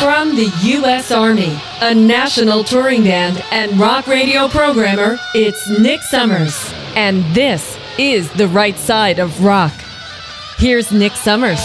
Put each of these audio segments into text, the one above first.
From the U.S. Army, a national touring band and rock radio programmer, it's Nick Summers. And this is The Right Side of Rock. Here's Nick Summers.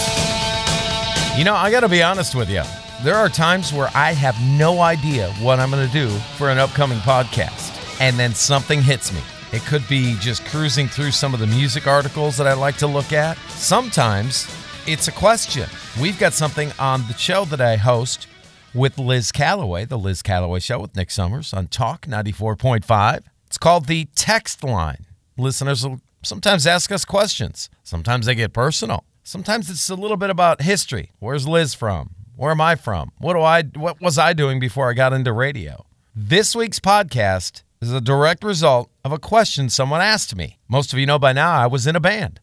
You know, I got to be honest with you. There are times where I have no idea what I'm going to do for an upcoming podcast, and then something hits me. It could be just cruising through some of the music articles that I like to look at. Sometimes it's a question. We've got something on the show that I host with Liz Calloway, the Liz Calloway Show with Nick Summers on Talk 94.5. It's called the Text Line. Listeners will sometimes ask us questions, sometimes they get personal. Sometimes it's a little bit about history. Where's Liz from? Where am I from? What do I what was I doing before I got into radio? This week's podcast is a direct result of a question someone asked me. Most of you know by now I was in a band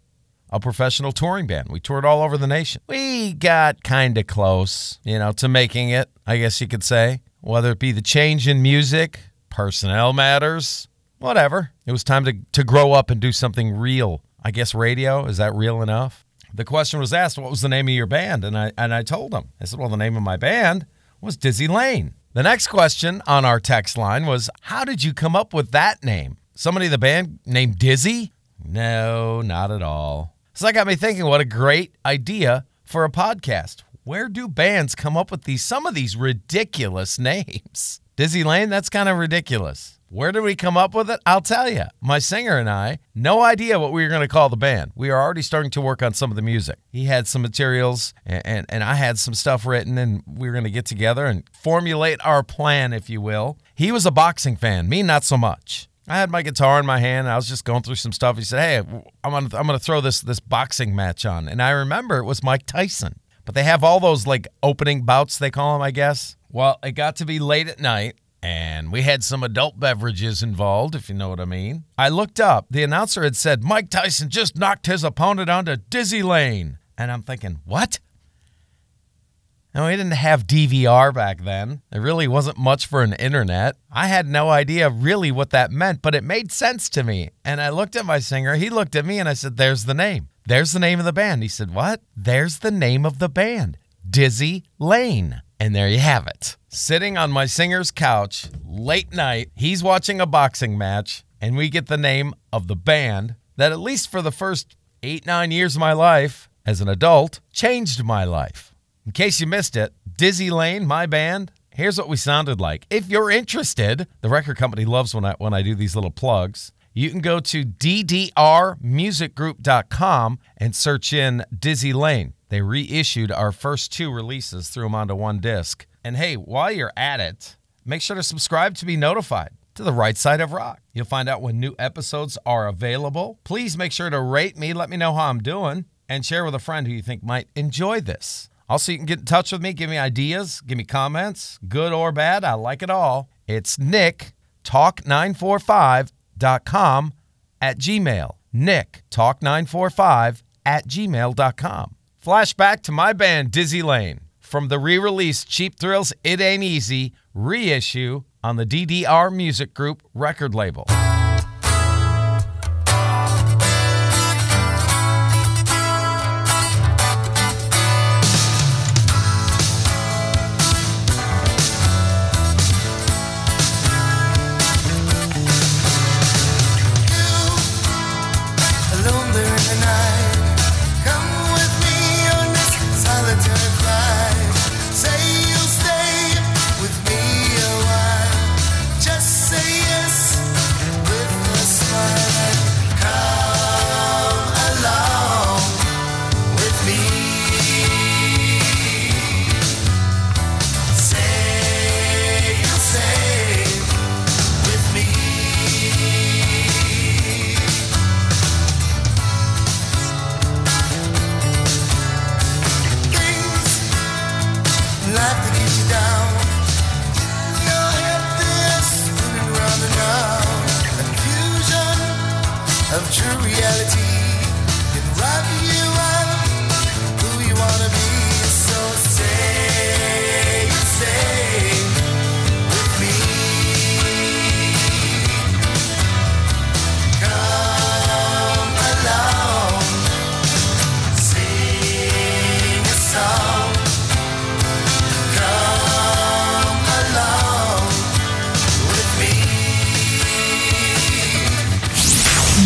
a professional touring band. We toured all over the nation. We got kind of close, you know, to making it, I guess you could say. Whether it be the change in music, personnel matters, whatever. It was time to, to grow up and do something real. I guess radio, is that real enough? The question was asked, what was the name of your band? And I, and I told them. I said, well, the name of my band was Dizzy Lane. The next question on our text line was, how did you come up with that name? Somebody in the band named Dizzy? No, not at all. So that got me thinking what a great idea for a podcast. Where do bands come up with these some of these ridiculous names? Dizzy Lane, that's kind of ridiculous. Where did we come up with it? I'll tell you. My singer and I, no idea what we were going to call the band. We are already starting to work on some of the music. He had some materials and, and, and I had some stuff written, and we were going to get together and formulate our plan, if you will. He was a boxing fan, me, not so much. I had my guitar in my hand. I was just going through some stuff. He said, "Hey, I'm gonna I'm gonna throw this this boxing match on." And I remember it was Mike Tyson. But they have all those like opening bouts they call them, I guess. Well, it got to be late at night and we had some adult beverages involved, if you know what I mean. I looked up. The announcer had said Mike Tyson just knocked his opponent onto Dizzy Lane. And I'm thinking, "What?" And we didn't have DVR back then. There really wasn't much for an internet. I had no idea really what that meant, but it made sense to me. And I looked at my singer, he looked at me, and I said, There's the name. There's the name of the band. He said, What? There's the name of the band Dizzy Lane. And there you have it. Sitting on my singer's couch, late night, he's watching a boxing match, and we get the name of the band that, at least for the first eight, nine years of my life as an adult, changed my life. In case you missed it, Dizzy Lane, my band, here's what we sounded like. If you're interested, the record company loves when I when I do these little plugs. You can go to ddrmusicgroup.com and search in Dizzy Lane. They reissued our first two releases, threw them onto one disc. And hey, while you're at it, make sure to subscribe to be notified to the right side of rock. You'll find out when new episodes are available. Please make sure to rate me, let me know how I'm doing, and share with a friend who you think might enjoy this. Also, you can get in touch with me, give me ideas, give me comments, good or bad. I like it all. It's Nick, talk945.com at Gmail. Nick, talk945 at gmail.com. Flashback to my band, Dizzy Lane. From the re release Cheap Thrills It Ain't Easy reissue on the DDR Music Group record label. of true reality.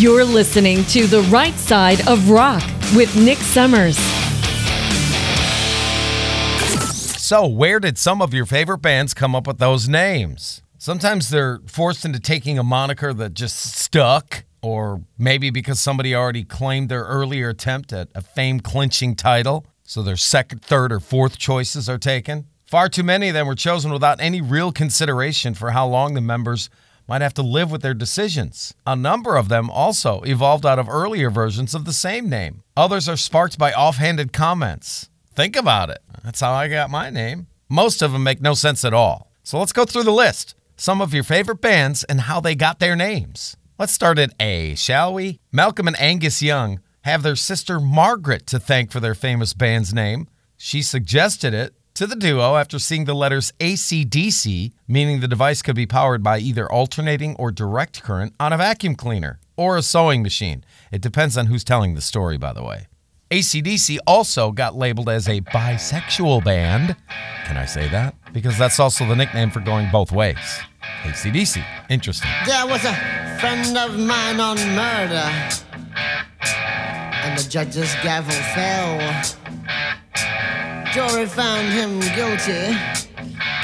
You're listening to The Right Side of Rock with Nick Summers. So, where did some of your favorite bands come up with those names? Sometimes they're forced into taking a moniker that just stuck, or maybe because somebody already claimed their earlier attempt at a fame clinching title, so their second, third, or fourth choices are taken. Far too many of them were chosen without any real consideration for how long the members might have to live with their decisions. A number of them also evolved out of earlier versions of the same name. Others are sparked by offhanded comments. Think about it. That's how I got my name. Most of them make no sense at all. So let's go through the list. Some of your favorite bands and how they got their names. Let's start at A, shall we? Malcolm and Angus Young have their sister Margaret to thank for their famous band's name. She suggested it to the duo after seeing the letters ACDC, meaning the device could be powered by either alternating or direct current on a vacuum cleaner or a sewing machine. It depends on who's telling the story, by the way. ACDC also got labeled as a bisexual band. Can I say that? Because that's also the nickname for going both ways. ACDC. Interesting. There was a friend of mine on murder, and the judge's gavel fell. Jury found him guilty,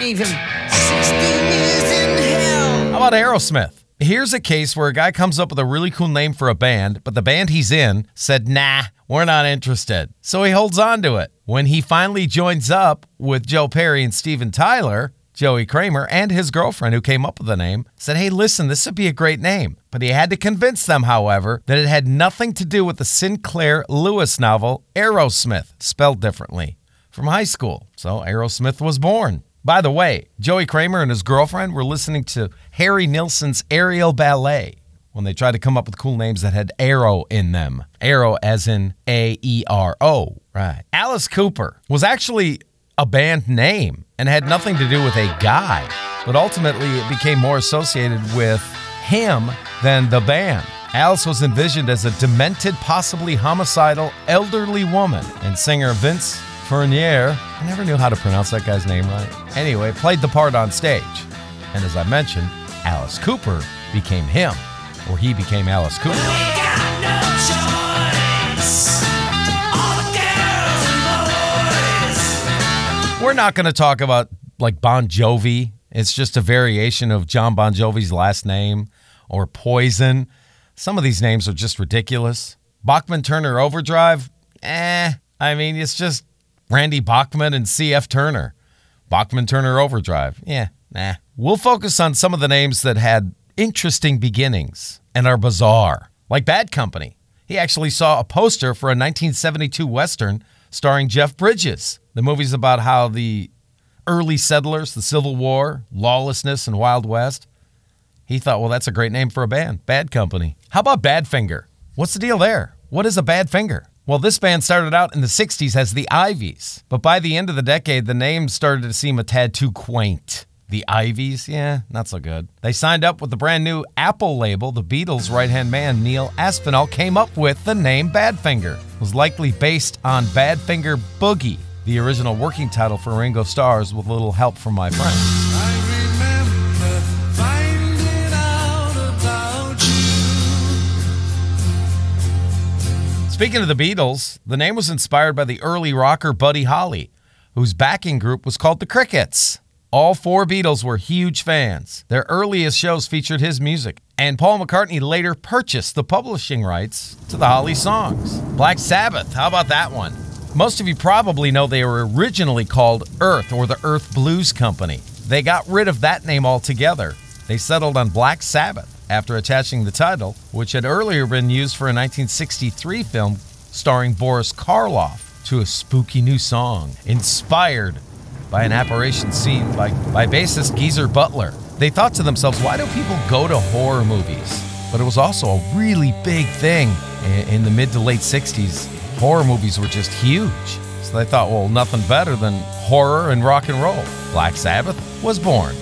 gave him 16 years in hell. How about Aerosmith? Here's a case where a guy comes up with a really cool name for a band, but the band he's in said, nah, we're not interested. So he holds on to it. When he finally joins up with Joe Perry and Steven Tyler, Joey Kramer and his girlfriend, who came up with the name, said, Hey, listen, this would be a great name. But he had to convince them, however, that it had nothing to do with the Sinclair Lewis novel Arrowsmith, spelled differently, from high school. So Aerosmith was born. By the way, Joey Kramer and his girlfriend were listening to Harry Nilsson's Aerial Ballet when they tried to come up with cool names that had arrow in them. Arrow as in A E R O. Right. Alice Cooper was actually a band name and had nothing to do with a guy, but ultimately it became more associated with him than the band. Alice was envisioned as a demented, possibly homicidal, elderly woman, and singer Vince Fournier, I never knew how to pronounce that guy's name right. Anyway, played the part on stage. And as I mentioned, Alice Cooper became him, or he became Alice Cooper. We're not going to talk about like Bon Jovi. It's just a variation of John Bon Jovi's last name or Poison. Some of these names are just ridiculous. Bachman Turner Overdrive, eh. I mean, it's just Randy Bachman and C.F. Turner. Bachman Turner Overdrive, yeah, nah. We'll focus on some of the names that had interesting beginnings and are bizarre, like Bad Company. He actually saw a poster for a 1972 Western starring Jeff Bridges. The movie's about how the early settlers, the Civil War, lawlessness, and Wild West. He thought, well, that's a great name for a band, Bad Company. How about Badfinger? What's the deal there? What is a bad finger? Well, this band started out in the 60s as the Ivies, but by the end of the decade, the name started to seem a tad too quaint. The Ivies, yeah, not so good. They signed up with the brand new Apple label. The Beatles' right hand man, Neil Aspinall, came up with the name Badfinger. It was likely based on Badfinger Boogie, the original working title for Ringo Starr's, with a little help from my friends. Speaking of the Beatles, the name was inspired by the early rocker Buddy Holly, whose backing group was called the Crickets. All four Beatles were huge fans. Their earliest shows featured his music, and Paul McCartney later purchased the publishing rights to the Holly songs. Black Sabbath, how about that one? Most of you probably know they were originally called Earth or the Earth Blues Company. They got rid of that name altogether. They settled on Black Sabbath after attaching the title, which had earlier been used for a 1963 film starring Boris Karloff, to a spooky new song inspired by an apparition seen by, by bassist Geezer Butler. They thought to themselves, why do people go to horror movies? But it was also a really big thing in, in the mid to late 60s. Horror movies were just huge. So they thought, well, nothing better than horror and rock and roll. Black Sabbath was born.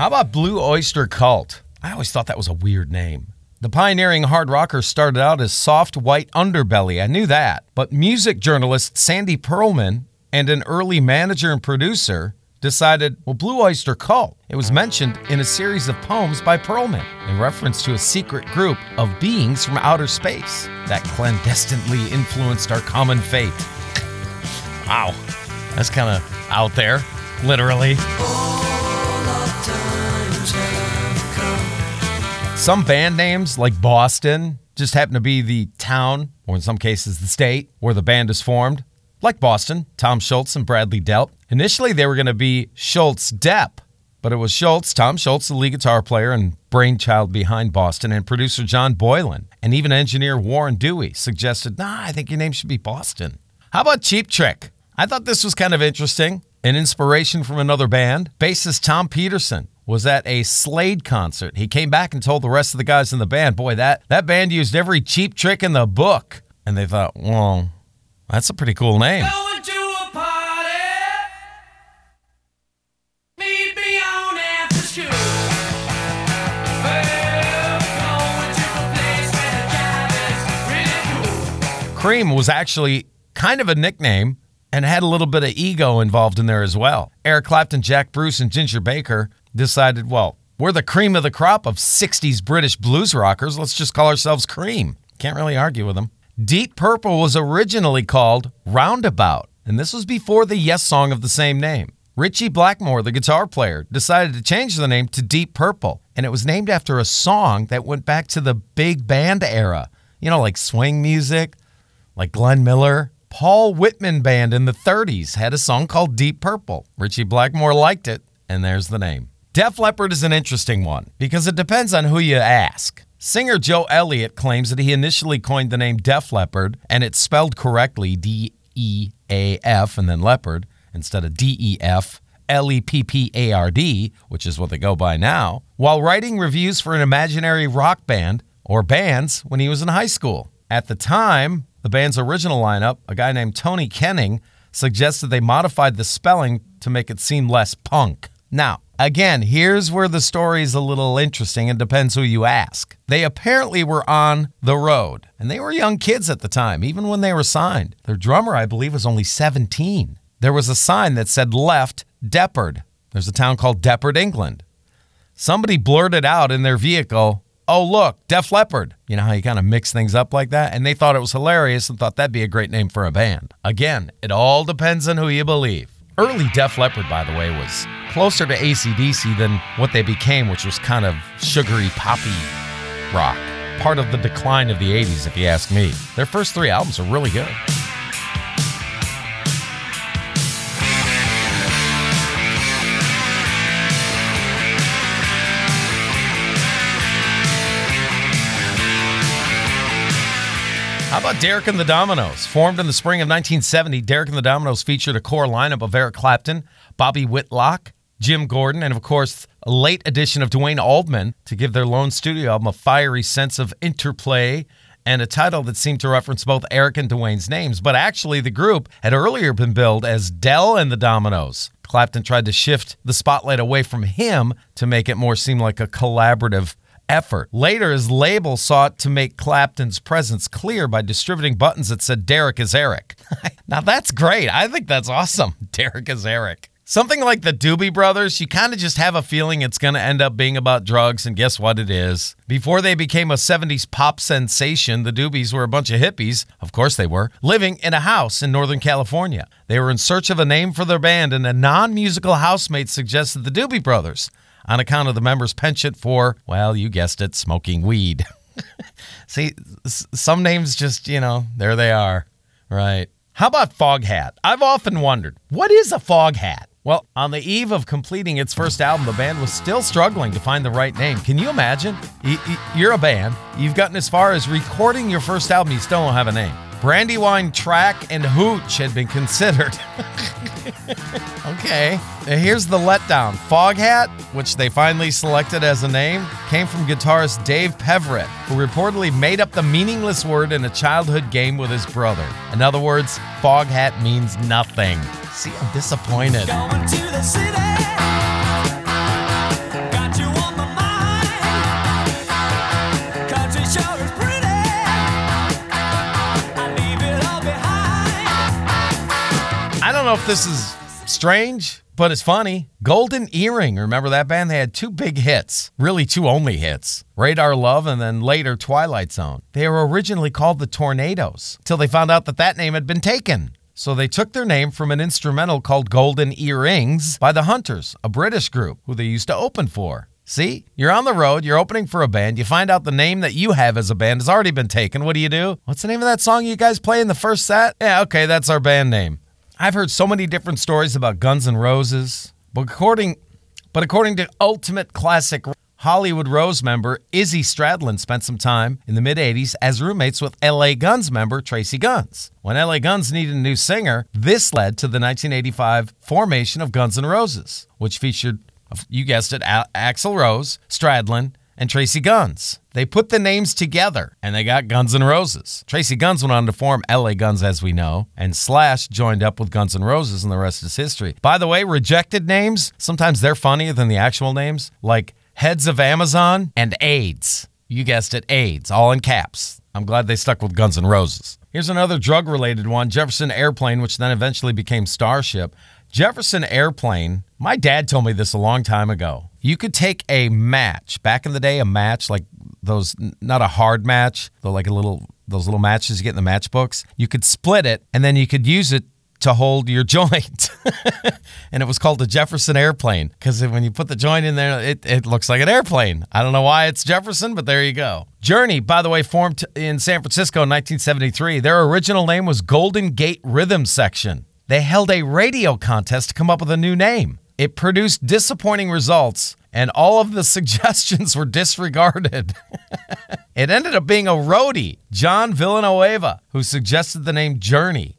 How about Blue Oyster Cult? I always thought that was a weird name. The pioneering hard rockers started out as soft white underbelly. I knew that. But music journalist Sandy Pearlman and an early manager and producer, decided, well, Blue Oyster Cult. It was mentioned in a series of poems by Pearlman in reference to a secret group of beings from outer space that clandestinely influenced our common fate. Wow, that's kind of out there, literally. Some band names, like Boston, just happen to be the town, or in some cases, the state, where the band is formed. Like Boston, Tom Scholz and Bradley Delp. Initially, they were going to be Scholz Depp, but it was Scholz, Tom Scholz, the lead guitar player and brainchild behind Boston, and producer John Boylan, and even engineer Warren Dewey suggested, nah, I think your name should be Boston. How about Cheap Trick? I thought this was kind of interesting. An inspiration from another band. Bassist Tom Petersson was at a Slade concert. He came back and told the rest of the guys in the band, boy, that, that band used every cheap trick in the book. And they thought, well, that's a pretty cool name. Going to a party. Meet me on after school. Well, going to a place where the job is really cool. Cream was actually kind of a nickname and had a little bit of ego involved in there as well. Eric Clapton, Jack Bruce, and Ginger Baker decided, well, we're the cream of the crop of 60s British blues rockers. Let's just call ourselves Cream. Can't really argue with them. Deep Purple was originally called Roundabout, and this was before the Yes song of the same name. Ritchie Blackmore, the guitar player, decided to change the name to Deep Purple, and it was named after a song that went back to the big band era. You know, like swing music, like Glenn Miller. Paul Whiteman Band in the 30s had a song called Deep Purple. Ritchie Blackmore liked it, and there's the name. Def Leppard is an interesting one because it depends on who you ask. Singer Joe Elliott claims that he initially coined the name Def Leppard, and it's spelled correctly D E A F and then Leopard instead of D E F L E P P A R D, which is what they go by now, while writing reviews for an imaginary rock band or bands when he was in high school. At the time, the band's original lineup, a guy named Tony Kenning, suggested they modified the spelling to make it seem less punk. Now, again, here's where the story is a little interesting. It depends who you ask. They apparently were on the road, and they were young kids at the time, even when they were signed. Their drummer, I believe, was only 17. There was a sign that said left Depard. There's a town called Depard, England. Somebody blurted out in their vehicle, Oh, look, Def Leppard. You know how you kind of mix things up like that? And they thought it was hilarious and thought that'd be a great name for a band. Again, it all depends on who you believe. Early Def Leppard, by the way, was closer to ACDC than what they became, which was kind of sugary, poppy rock. Part of the decline of the 80s, if you ask me. Their first three albums are really good. About Derek and the Dominos? Formed in the spring of 1970, Derek and the Dominos featured a core lineup of Eric Clapton, Bobby Whitlock, Jim Gordon, and of course, a late addition of Duane Allman to give their lone studio album a fiery sense of interplay and a title that seemed to reference both Eric and Duane's names. But actually, the group had earlier been billed as Dell and the Dominoes. Clapton tried to shift the spotlight away from him to make it more seem like a collaborative effort. Later, his label sought to make Clapton's presence clear by distributing buttons that said Derek is Eric. now that's great. I think that's awesome. Derek is Eric. Something like the Doobie Brothers, you kind of just have a feeling it's going to end up being about drugs, and guess what it is? Before they became a 70s pop sensation, the Doobies were a bunch of hippies, of course they were, living in a house in Northern California. They were in search of a name for their band, and a non musical housemate suggested the Doobie Brothers on account of the members' penchant for, well, you guessed it, smoking weed. See, some names just, you know, there they are. Right. How about Foghat? I've often wondered, what is a fog hat? Well, on the eve of completing its first album, the band was still struggling to find the right name. Can you imagine? You're a band, you've gotten as far as recording your first album, you still don't have a name. Brandywine Track and Hooch had been considered. okay. Now here's the letdown. Foghat, which they finally selected as a name, came from guitarist Dave Peverett, who reportedly made up the meaningless word in a childhood game with his brother. In other words, Foghat means nothing. See, I'm disappointed. Know if this is strange, but it's funny. Golden Earring, remember that band? They had two big hits, really two only hits Radar Love and then later Twilight Zone. They were originally called the Tornadoes till they found out that that name had been taken. So they took their name from an instrumental called Golden Earrings by the Hunters, a British group who they used to open for. See, you're on the road, you're opening for a band, you find out the name that you have as a band has already been taken. What do you do? What's the name of that song you guys play in the first set? Yeah, okay, that's our band name. I've heard so many different stories about Guns N' Roses, but according but according to Ultimate Classic Hollywood Rose member Izzy Stradlin spent some time in the mid 80s as roommates with LA Guns member Tracii Guns. When LA Guns needed a new singer, this led to the 1985 formation of Guns N' Roses, which featured, you guessed it, Axl Rose, Stradlin, and Tracii Guns. They put the names together and they got Guns N' Roses. Tracii Guns went on to form LA Guns, as we know, and Slash joined up with Guns N' Roses, and the rest is history. By the way, rejected names, sometimes they're funnier than the actual names, like Heads of Amazon and AIDS. You guessed it, AIDS, all in caps. I'm glad they stuck with Guns N' Roses. Here's another drug related one Jefferson Airplane, which then eventually became Starship. Jefferson Airplane, my dad told me this a long time ago. You could take a match, back in the day, a match like those, not a hard match, though like a little, those little matches you get in the matchbooks. You could split it and then you could use it to hold your joint. and it was called the Jefferson Airplane because when you put the joint in there, it, it looks like an airplane. I don't know why it's Jefferson, but there you go. Journey, by the way, formed in San Francisco in 1973. Their original name was Golden Gate Rhythm Section. They held a radio contest to come up with a new name. It produced disappointing results, and all of the suggestions were disregarded. it ended up being a roadie, John Villanueva, who suggested the name Journey.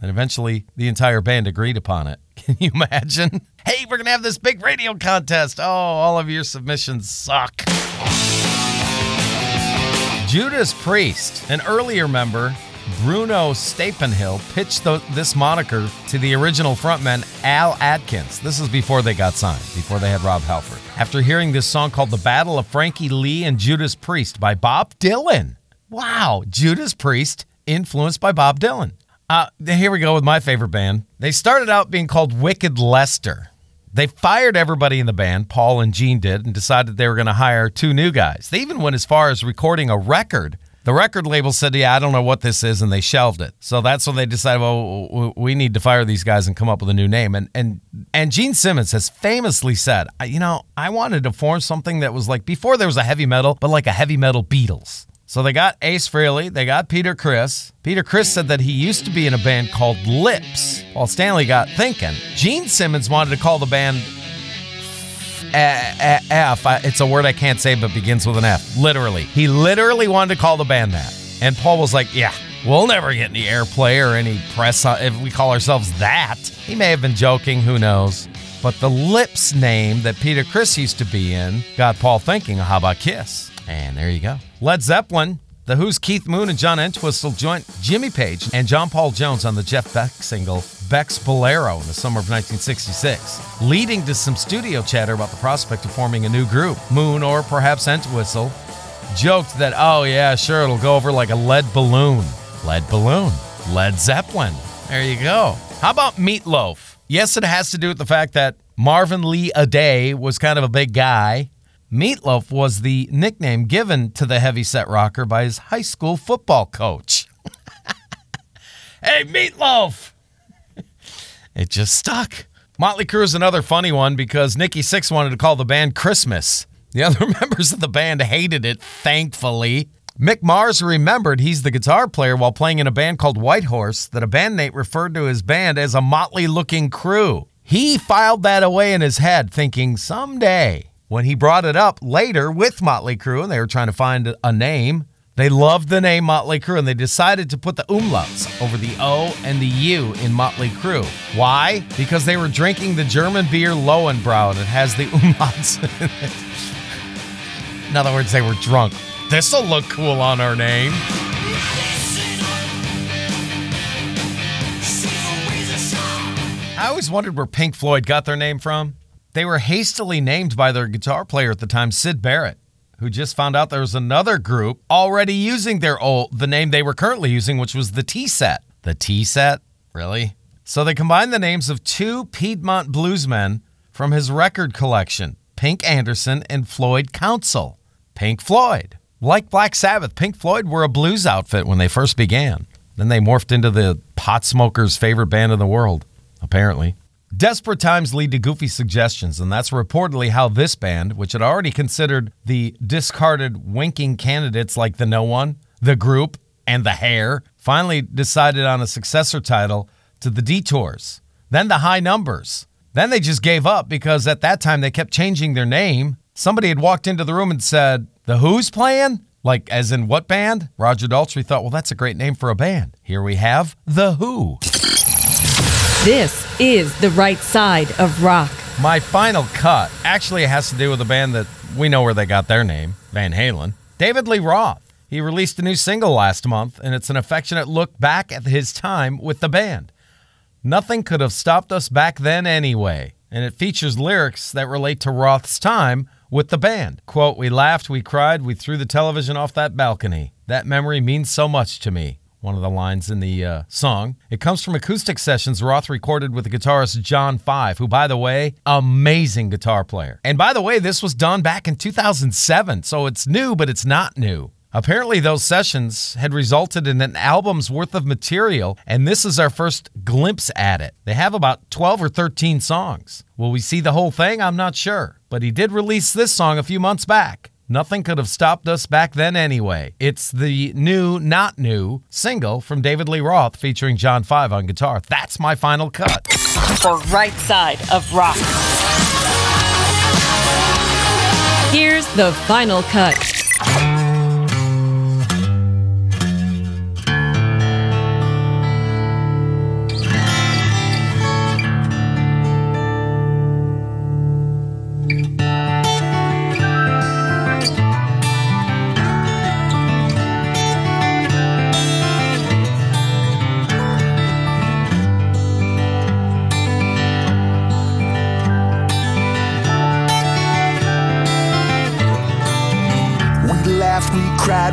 And eventually, the entire band agreed upon it. Can you imagine? Hey, we're going to have this big radio contest. Oh, all of your submissions suck. Judas Priest, an earlier member, Bruno Stapenhill, pitched the, this moniker to the original frontman Al Atkins. This is before they got signed, before they had Rob Halford. After hearing this song called The Battle of Frankie Lee and Judas Priest by Bob Dylan. Wow, Judas Priest influenced by Bob Dylan. Uh, here we go with my favorite band. They started out being called Wicked Lester. They fired everybody in the band, Paul and Gene did, and decided they were going to hire two new guys. They even went as far as recording a record. The record label said, Yeah, I don't know what this is, and they shelved it. So that's when they decided, Well, we need to fire these guys and come up with a new name. And and and Gene Simmons has famously said, "I- You know, I wanted to form something that was like before there was a heavy metal, but like a heavy metal Beatles. So they got Ace Frehley, they got Peter Criss. Peter Criss said that he used to be in a band called Lips. While Stanley got thinking, Gene Simmons wanted to call the band Eh, eh, F. I- It's a word I can't say, but begins with an F. Literally, he literally wanted to call the band that. And Paul was like, "Yeah, we'll never get any airplay or any press if we call ourselves that." He may have been joking, who knows? But the Lips name that Peter Criss used to be in got Paul thinking, "How about Kiss?" And there you go. Led Zeppelin. The Who's Keith Moon and John Entwistle joined Jimmy Page and John Paul Jones on the Jeff Beck single Beck's Bolero in the summer of 1966, leading to some studio chatter about the prospect of forming a new group. Moon, or perhaps Entwistle, joked that, oh yeah, sure, it'll go over like a lead balloon. Lead balloon. Led Zeppelin. There you go. How about Meatloaf? Yes, it has to do with the fact that Marvin Lee Aday was kind of a big guy. Meatloaf was the nickname given to the heavyset rocker by his high school football coach. hey, Meatloaf! It just stuck. Motley Crue is another funny one because Nikki Sixx wanted to call the band Christmas. The other members of the band hated it, thankfully. Mick Mars remembered he's the guitar player while playing in a band called Whitehorse that a bandmate referred to his band as a motley looking crew. He filed that away in his head, thinking someday, when he brought it up later with Motley Crue and they were trying to find a name, they loved the name Motley Crue and they decided to put the umlauts over the O and the U in Motley Crue. Why? Because they were drinking the German beer Lowenbrau that has the umlauts in it. In other words, they were drunk. This'll look cool on our name. I always wondered where Pink Floyd got their name from. They were hastily named by their guitar player at the time, Syd Barrett, who just found out there was another group already using their old the name they were currently using, which was the Tea Set. The Tea Set? Really? So they combined the names of two Piedmont bluesmen from his record collection, Pink Anderson and Floyd Council. Pink Floyd. Like Black Sabbath, Pink Floyd were a blues outfit when they first began. Then they morphed into the pot smokers' favorite band in the world, apparently. Desperate times lead to goofy suggestions, and that's reportedly how this band, which had already considered the discarded winking candidates like the No One, the Group, and the Hair, finally decided on a successor title to the Detours, then the High Numbers. Then they just gave up because at that time they kept changing their name. Somebody had walked into the room and said, The Who's playing? Like, as in what band? Roger Daltrey thought, well, that's a great name for a band. Here we have The Who. This is the right side of rock. My final cut actually has to do with a band that we know where they got their name Van Halen. David Lee Roth. He released a new single last month, and it's an affectionate look back at his time with the band. Nothing could have stopped us back then anyway, and it features lyrics that relate to Roth's time with the band. Quote, We laughed, we cried, we threw the television off that balcony. That memory means so much to me. One of the lines in the uh, song. It comes from acoustic sessions Roth recorded with the guitarist John Five, who, by the way, amazing guitar player. And by the way, this was done back in 2007, so it's new, but it's not new. Apparently, those sessions had resulted in an album's worth of material, and this is our first glimpse at it. They have about 12 or 13 songs. Will we see the whole thing? I'm not sure. But he did release this song a few months back. Nothing could have stopped us back then anyway. It's the new, not new single from David Lee Roth featuring John Five on guitar. That's my final cut. The right side of rock. Here's the final cut.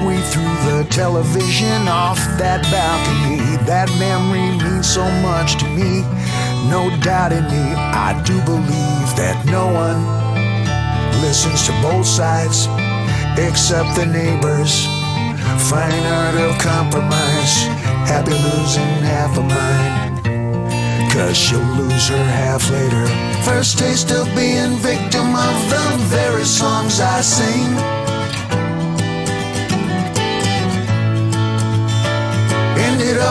We threw the television off that balcony. That memory means so much to me. No doubt in me, I do believe that no one listens to both sides except the neighbors. Fine art of compromise, happy losing half of mine. Cause she'll lose her half later. First taste of being victim of the very songs I sing.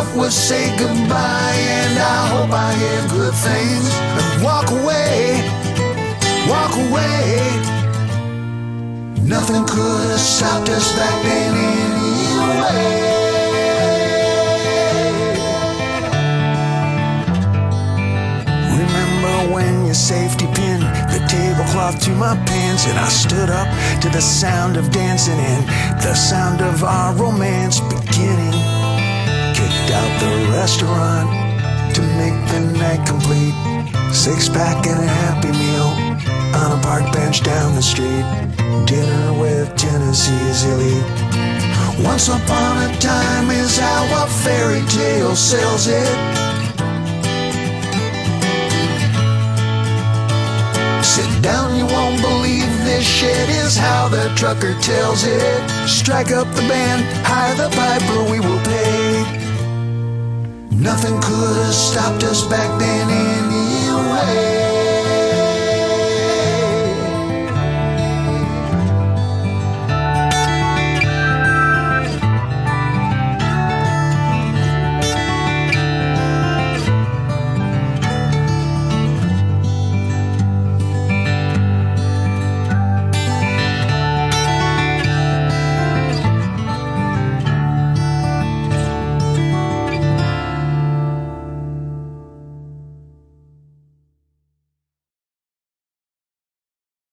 Up with say goodbye, and I hope I hear good things. And walk away, walk away. Nothing could have stopped us back then anyway. Remember when your safety pinned the tablecloth to my pants, and I stood up to the sound of dancing and the sound of our romance beginning out the restaurant to make the night complete. Six pack and a happy meal on a park bench down the street. Dinner with Tennessee's elite. Once upon a time is how a fairy tale sells it. Sit down, you won't believe this shit is how the trucker tells it. Strike up the band, hire the piper, we will pay. Nothing could have stopped us back then anyway.